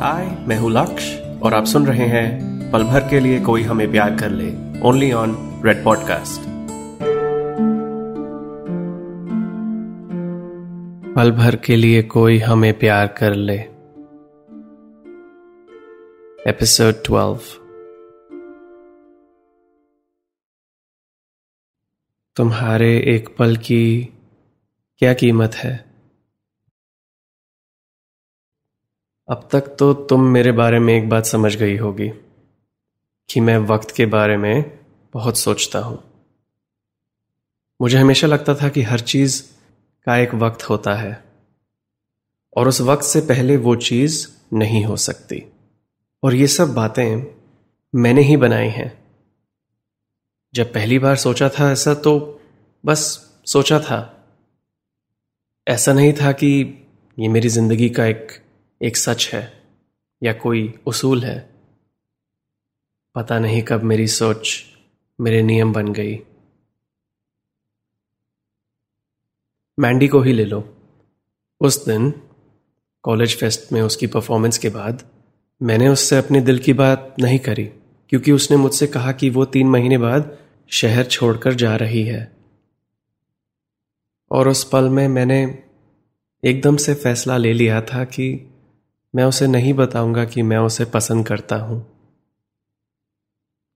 हाय मैं हूँ लक्ष्य और आप सुन रहे हैं पल भर के लिए कोई हमें प्यार कर ले ओनली ऑन रेड पॉडकास्ट पल भर के लिए कोई हमें प्यार कर ले। एपिसोड ट्वेल्व तुम्हारे एक पल की क्या कीमत है? अब तक तो तुम मेरे बारे में एक बात समझ गई होगी कि मैं वक्त के बारे में बहुत सोचता हूँ। मुझे हमेशा लगता था कि हर चीज़ का एक वक्त होता है और उस वक्त से पहले वो चीज़ नहीं हो सकती। और ये सब बातें मैंने ही बनाई हैं। जब पहली बार सोचा था ऐसा तो बस सोचा था। ऐसा नहीं था कि ये मेरी ज़िंदगी का एक एक सच है या कोई उसूल है? पता नहीं कब मेरी सोच मेरे नियम बन गई। मैंडी को ही ले लो। उस दिन कॉलेज फेस्ट में उसकी परफॉर्मेंस के बाद मैंने उससे अपने दिल की बात नहीं करी, क्योंकि उसने मुझसे कहा कि वो तीन महीने बाद शहर छोड़कर जा रही है। और उस पल में मैंने एकदम से फैसला ले लिया था कि मैं उसे नहीं बताऊँगा कि मैं उसे पसंद करता हूँ।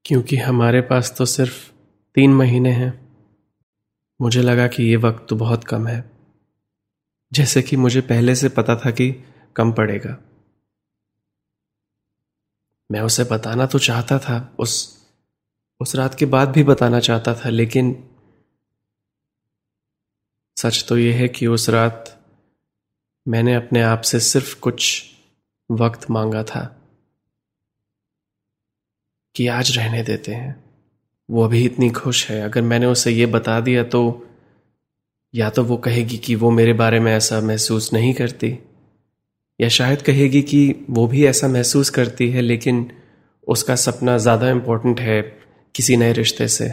क्योंकि हमारे पास तो सिर्फ़ तीन महीने हैं। मुझे लगा कि ये वक्त तो बहुत कम है। जैसे कि मुझे पहले से पता था कि कम पड़ेगा। मैं उसे बताना तो चाहता था, उस उस रात के बाद भी बताना चाहता था, लेकिन सच तो यह है कि उस रात मैंने अपने आप से सिर्फ़ कुछ वक्त मांगा था कि आज रहने देते हैं। वो अभी इतनी खुश है। अगर मैंने उसे ये बता दिया तो या तो वो कहेगी कि वो मेरे बारे में ऐसा महसूस नहीं करती, या शायद कहेगी कि वो भी ऐसा महसूस करती है, लेकिन उसका सपना ज़्यादा इंपॉर्टेंट है किसी नए रिश्ते से।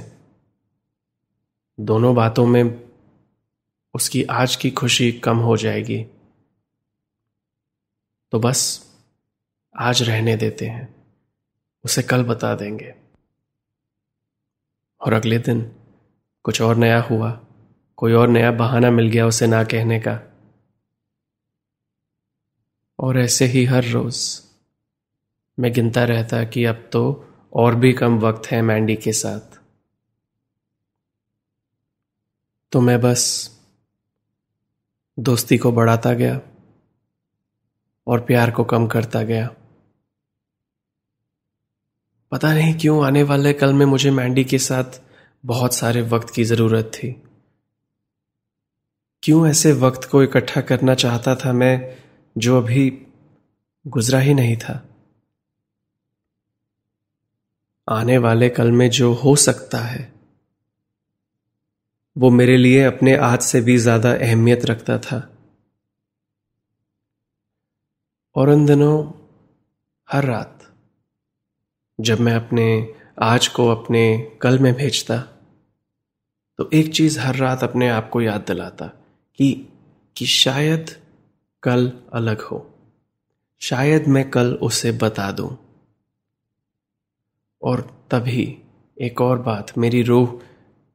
दोनों बातों में उसकी आज की खुशी कम हो जाएगी। तो बस आज रहने देते हैं। उसे कल बता देंगे। और अगले दिन कुछ और नया हुआ। कोई और नया बहाना मिल गया उसे ना कहने का। और ऐसे ही हर रोज मैं गिनता रहता कि अब तो और भी कम वक्त है मैंडी के साथ। तो मैं बस दोस्ती को बढ़ाता गया। और प्यार को कम करता गया। पता नहीं क्यों आने वाले कल में मुझे मैंडी के साथ बहुत सारे वक्त की ज़रूरत थी। क्यों ऐसे वक्त को इकट्ठा करना चाहता था मैं, जो अभी गुजरा ही नहीं था? आने वाले कल में जो हो सकता है, वो मेरे लिए अपने आज से भी ज़्यादा अहमियत रखता था। और उन दिनों, हर रात, जब मैं अपने आज को अपने कल में भेजता तो एक चीज़ हर रात अपने आप को याद दिलाता कि कि शायद कल अलग हो। शायद मैं कल उसे बता दूँ। और तभी एक और बात मेरी रूह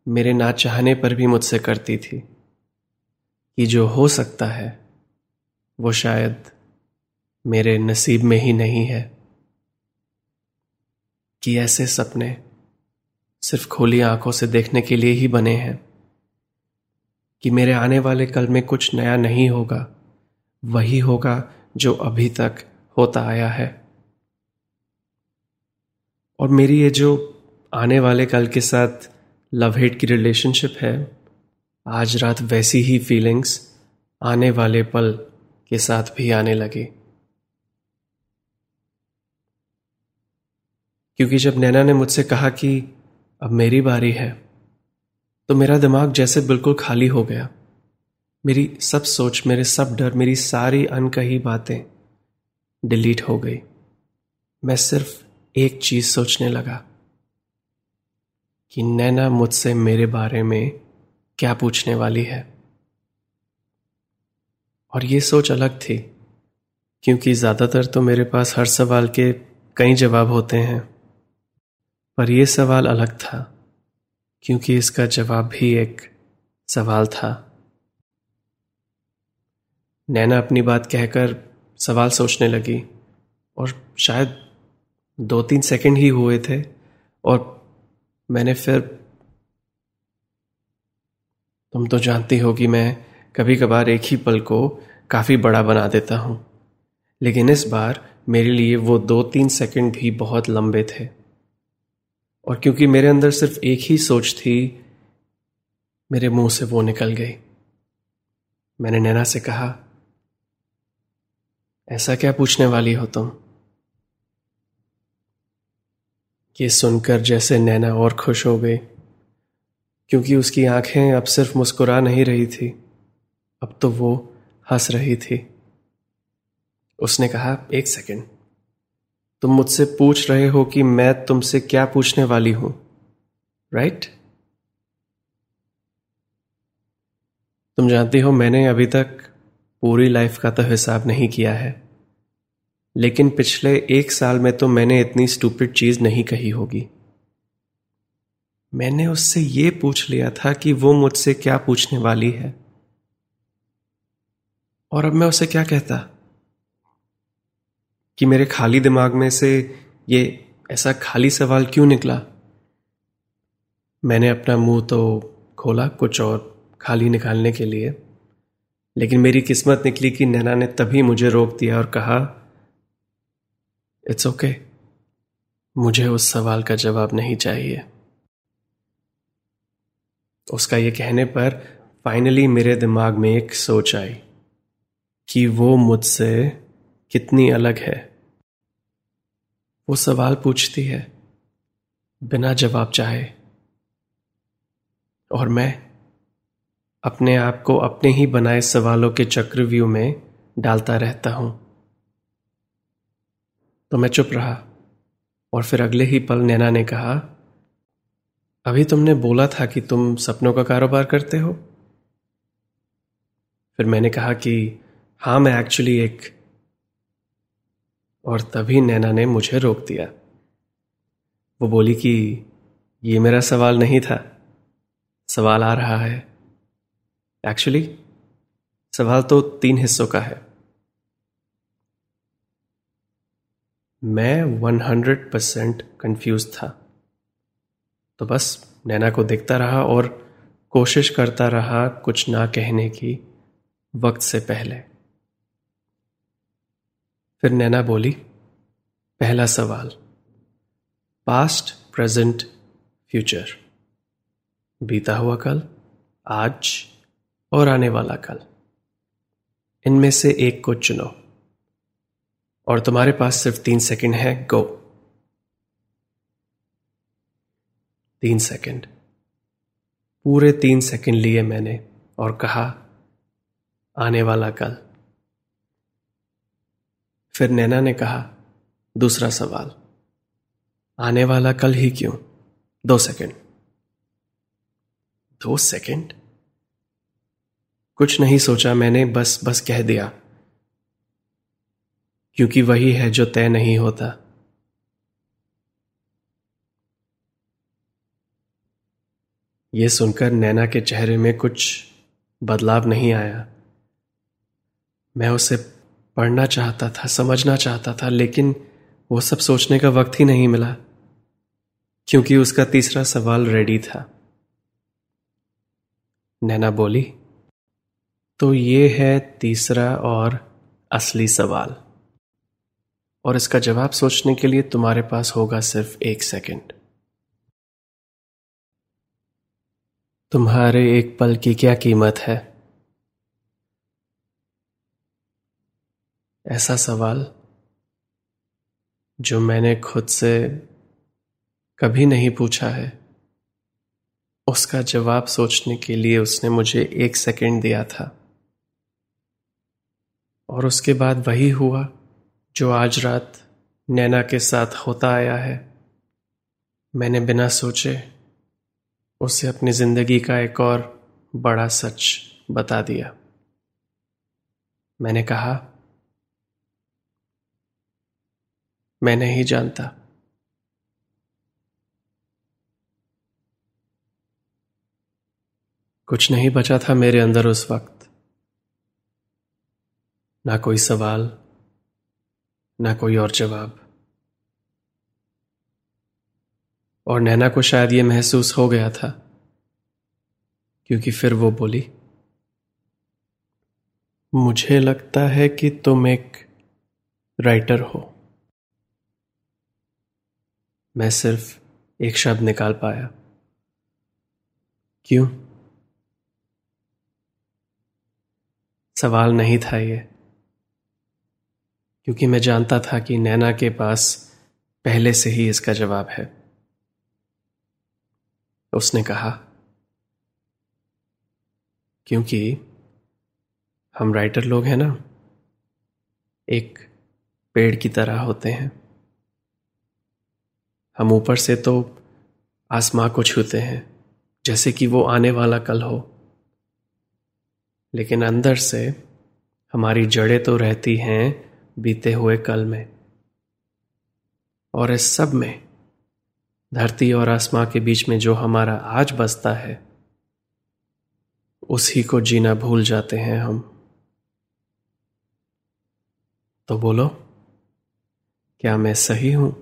मेरे ना चाहने पर भी मुझसे करती थी कि जो हो सकता है, वो शायद मेरे नसीब में ही नहीं है कि ऐसे सपने सिर्फ़ खोली आँखों से देखने के लिए ही बने हैं, कि मेरे आने वाले कल में कुछ नया नहीं होगा, वही होगा जो अभी तक होता आया है। और मेरी ये जो आने वाले कल के साथ लव हेट की रिलेशनशिप है, आज रात वैसी ही फीलिंग्स आने वाले पल के साथ भी आने लगी। क्योंकि जब नैना ने मुझसे कहा कि अब मेरी बारी है तो मेरा दिमाग जैसे बिल्कुल खाली हो गया। मेरी सब सोच, मेरे सब डर, मेरी सारी अनकही बातें डिलीट हो गई। मैं सिर्फ़ एक चीज़ सोचने लगा कि नैना मुझसे मेरे बारे में क्या पूछने वाली है। और ये सोच अलग थी, क्योंकि ज़्यादातर तो मेरे पास हर सवाल के कई जवाब होते हैं। पर यह सवाल अलग था, क्योंकि इसका जवाब भी एक सवाल था। नैना अपनी बात कहकर सवाल सोचने लगी और शायद दो तीन सेकंड ही हुए थे और मैंने फिर, तुम तो जानती हो कि मैं कभी कभार एक ही पल को काफ़ी बड़ा बना देता हूँ, लेकिन इस बार मेरे लिए वो दो तीन सेकंड भी बहुत लंबे थे। और क्योंकि मेरे अंदर सिर्फ़ एक ही सोच थी, मेरे मुँह से वो निकल गई। मैंने नैना से कहा, ऐसा क्या पूछने वाली हो तुम? ये सुनकर जैसे नैना और खुश हो गई, क्योंकि उसकी आँखें अब सिर्फ़ मुस्कुरा नहीं रही थी, अब तो वो हंस रही थी। उसने कहा, एक सेकंड तुम मुझसे पूछ रहे हो कि मैं तुमसे क्या पूछने वाली हूँ राइट तुम जानती हो, मैंने अभी तक पूरी लाइफ का तो हिसाब नहीं किया है। लेकिन पिछले एक साल में तो मैंने इतनी स्टूपिड चीज़ नहीं कही होगी। मैंने उससे यह पूछ लिया था कि वो मुझसे क्या पूछने वाली है। और अब मैं उसे क्या कहता? कि मेरे खाली दिमाग में से ये ऐसा खाली सवाल क्यों निकला मैंने अपना मुँह तो खोला कुछ और खाली निकालने के लिए, लेकिन मेरी किस्मत निकली कि नैना ने तभी मुझे रोक दिया और कहा इट्स ओके okay. मुझे उस सवाल का जवाब नहीं चाहिए उसका ये कहने पर फाइनली मेरे दिमाग में एक सोच आई कि वो मुझसे कितनी अलग है। वो सवाल पूछती है, बिना जवाब चाहे। और मैं अपने आप को अपने ही बनाए सवालों के चक्रव्यूह में डालता रहता हूँ। तो मैं चुप रहा और फिर अगले ही पल नैना ने कहा, अभी तुमने बोला था कि तुम सपनों का कारोबार करते हो? फिर मैंने कहा कि, हाँ, मैं एक्चुअली एक और तभी नैना ने मुझे रोक दिया। वो बोली कि ये मेरा सवाल नहीं था। सवाल आ रहा है। एक्चुअली सवाल तो तीन हिस्सों का है। मैं वन हंड्रेड परसेंट कंफ्यूज था। तो बस नैना को देखता रहा और कोशिश करता रहा कुछ ना कहने की वक्त से पहले। फिर नैना बोली, पहला सवाल पास्ट प्रेजेंट फ्यूचर बीता हुआ कल, आज और आने वाला कल. इनमें से एक को चुनो। और तुम्हारे पास सिर्फ़ तीन सेकंड है गो तीन सेकंड पूरे तीन सेकंड लिए मैंने और कहा, आने वाला कल. फिर नैना ने कहा, दूसरा सवाल। आने वाला कल ही क्यों? दो सेकंड। दो सेकंड? कुछ नहीं सोचा मैंने, बस बस कह दिया। क्योंकि वही है जो तय नहीं होता। यह सुनकर नैना के चेहरे में कुछ बदलाव नहीं आया। मैं उसे पढ़ना चाहता था, समझना चाहता था, लेकिन वो सब सोचने का वक्त ही नहीं मिला, क्योंकि उसका तीसरा सवाल रेडी था। नैना बोली तो ये है तीसरा और असली सवाल। और इसका जवाब सोचने के लिए तुम्हारे पास होगा सिर्फ़ एक सेकंड। तुम्हारे एक पल की क्या कीमत है? ऐसा सवाल जो मैंने खुद से कभी नहीं पूछा है। उसका जवाब सोचने के लिए उसने मुझे एक सेकंड दिया था। और उसके बाद वही हुआ जो आज रात नैना के साथ होता आया है। मैंने बिना सोचे उसे अपनी ज़िंदगी का एक और बड़ा सच बता दिया। मैंने कहा मैं नहीं जानता। कुछ नहीं बचा था मेरे अंदर उस वक्त। ना कोई सवाल, ना कोई और जवाब। और नैना को शायद यह महसूस हो गया था, क्योंकि फिर वो बोली, मुझे लगता है कि तुम एक राइटर हो। मैं सिर्फ़ एक शब्द निकाल पाया। क्यों? सवाल नहीं था ये। क्योंकि मैं जानता था कि नैना के पास पहले से ही इसका जवाब है। उसने कहा, क्योंकि हम राइटर लोग हैं ना, एक पेड़ की तरह होते हैं। हम ऊपर से तो आसमां को छूते हैं, जैसे कि वो आने वाला कल हो। लेकिन अंदर से हमारी जड़ें तो रहती हैं बीते हुए कल में। और इस सब में धरती और आसमां के बीच में जो हमारा आज बसता है, उसी को जीना भूल जाते हैं हम। तो बोलो, क्या मैं सही हूँ?